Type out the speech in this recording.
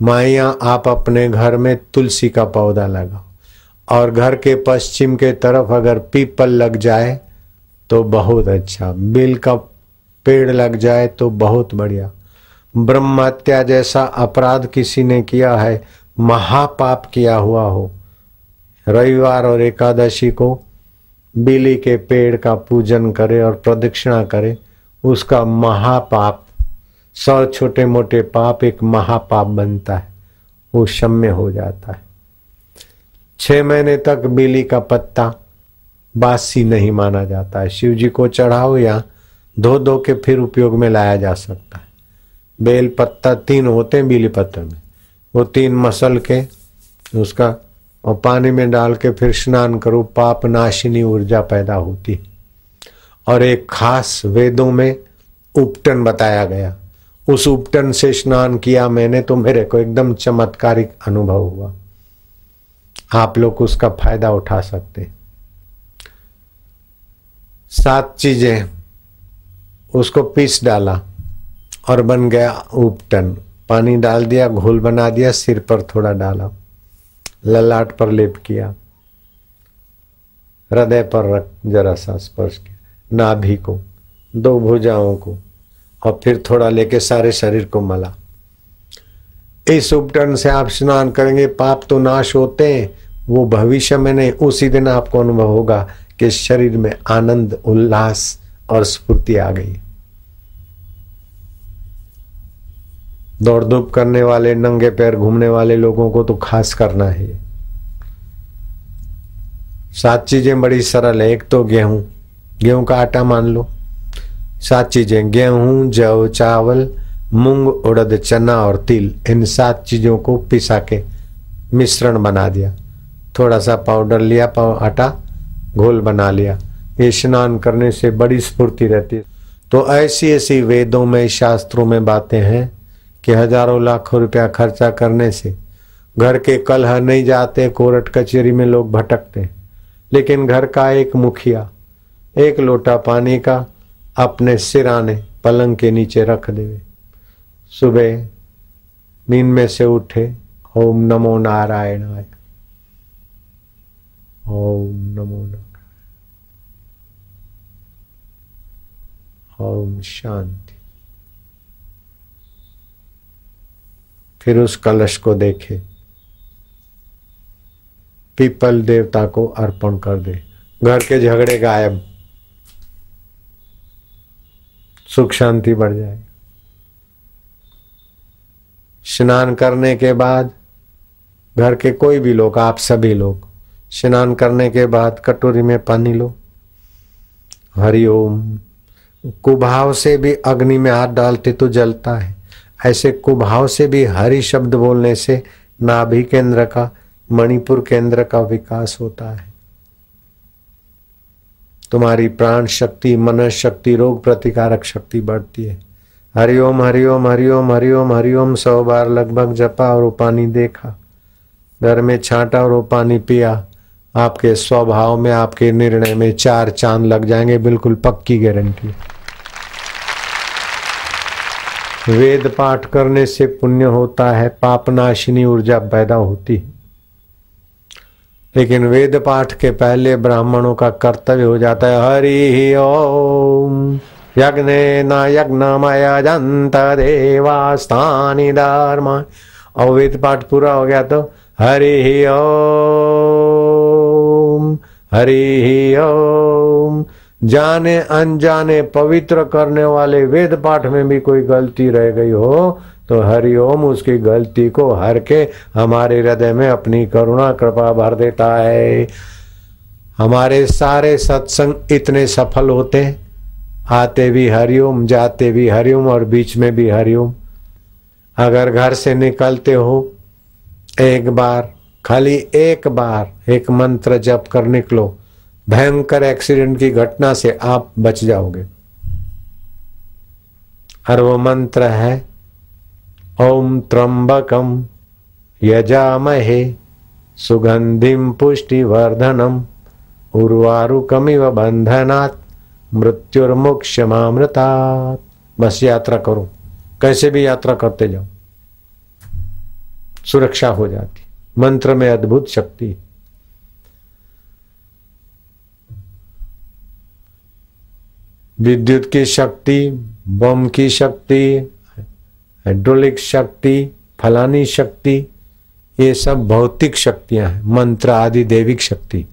माइया, आप अपने घर में तुलसी का पौधा लगाओ। और घर के पश्चिम के तरफ़ अगर पीपल लग जाए तो बहुत अच्छा। बिल का पेड़ लग जाए तो बहुत बढ़िया। ब्रह्मत्या जैसा अपराध किसी ने किया है, महापाप किया हुआ हो। रविवार और एकादशी को बिली के पेड़ का पूजन करे और प्रदक्षिणा करे, उसका महापाप सौ छोटे मोटे पाप एक महापाप बनता है, वो क्षम्य हो जाता है। छह महीने तक बिली का पत्ता बासी नहीं माना जाता है। शिव जी को चढ़ाओ या धो धो के फिर उपयोग में लाया जा सकता है। बेल पत्ता तीन होते हैं बीली पत्ते में। वो तीन मसल के, उसका और पानी में डाल के फिर स्नान करो, पाप नाशिनी ऊर्जा पैदा होती और एक खास वेदों में उपटन बताया गया। उस उपटन से स्नान किया मैंने तो मेरे को एकदम चमत्कारिक अनुभव हुआ। आप लोग उसका फ़ायदा उठा सकते सात चीज़ें। उसको पीस डाला और बन गया उपटन। पानी डाल दिया, घोल बना दिया, सिर पर थोड़ा डाला। ललाट पर लेप किया। हृदय पर रख, जरा सा स्पर्श किया। नाभि को, दो भुजाओं को। और फिर थोड़ा लेके सारे शरीर को मला। इस उपटन से आप स्नान करेंगे, पाप तो नाश होते हैं, वो भविष्य में नहीं, उसी दिन आपको अनुभव होगा कि शरीर में आनंद, उल्लास और स्फूर्ति आ गई। दौड़ धूप करने वाले, नंगे पैर घूमने वाले लोगों को तो खास करना है। सात चीज़ें बड़ी सरल है, एक तो गेहूँ। गेहूँ का आटा मान लो। सात चीज़ें गेहूँ जव चावल, मूंग, उड़द, चना और तिल, इन सात चीज़ों को पिसा के मिश्रण बना दिया। थोड़ा सा पाउडर लिया पाउ आटा घोल बना लिया। ये स्नान करने से बड़ी स्फूर्ति रहती है। तो ऐसी ऐसी वेदों में, शास्त्रों में बातें हैं कि हज़ारों लाखों रुपया खर्चा करने से घर के कलह नहीं जाते, कोर्ट कचहरी में लोग भटकते लेकिन घर का एक मुखिया, एक लोटा पानी का अपने सिराने पलंग के नीचे रख देवे। सुबह नींद में से उठे, ओम नमो नारायण ओम नमो नारायण। ओम शांति। फिर उस कलश को देखे। पीपल देवता को अर्पण कर दे। घर के झगड़े गायब। सुख शांति बढ़ जाएगी। स्नान करने के बाद घर के कोई भी लोग, आप सभी लोग, स्नान करने के बाद कटोरी में पानी लो। हरिओम कुभाव से भी अग्नि में हाथ डालते तो जलता है। ऐसे कुभाव से भी हरि शब्द बोलने से नाभि केंद्र का, मणिपुर केंद्र का विकास होता है। तुम्हारी प्राण शक्ति, मन शक्ति, रोग प्रतिकारक शक्ति बढ़ती है। हरिओम हरिओम हरिओम हरिओम हरिओम, सौ बार लगभग जपा और पानी देखा। घर में छाटा और पानी पिया। आपके स्वभाव में, आपके निर्णय में चार चाँद लग जाएँगे, बिल्कुल पक्की गारंटी। वेद पाठ करने से पुण्य होता है, पापनाशिनी ऊर्जा पैदा होती है। लेकिन वेद पाठ के पहले ब्राह्मणों का कर्तव्य हो जाता है, हरि ओम। यज्ञ न यज्ञ मया जंत देवास्थानी धर्म। और वेद पाठ पूरा हो गया तो हरि ओम हरि ओम। जाने, अनजाने, पवित्र करने वाले वेद पाठ में भी कोई गलती रह गई हो तो हरिओम उसकी गलती को हर के हमारे हृदय में अपनी करुणा, कृपा भर देता है। हमारे सारे सत्संग इतने सफल होते, आते भी हरिओम जाते भी हरिओम और बीच में भी हरिओम अगर घर से निकलते हो, एक बार, खाली एक बार, एक मंत्र जप कर निकलो। भयंकर एक्सीडेंट की घटना से आप बच जाओगे। और वो मंत्र है, ओम त्र्यंबकम यजामहे सुगंधिम पुष्टिवर्धनम उर्वारुकमिव बंधनात् मृत्युर्मुक्षमामृतात। बस यात्रा करो। कैसे भी यात्रा करते जाओ। सुरक्षा हो जाती। मंत्र में अद्भुत शक्ति विद्युत की शक्ति, बम की शक्ति हाइड्रोलिक शक्ति, फलानी शक्ति, ये सब भौतिक शक्तियाँ हैं, मंत्र आदि देविक शक्ति।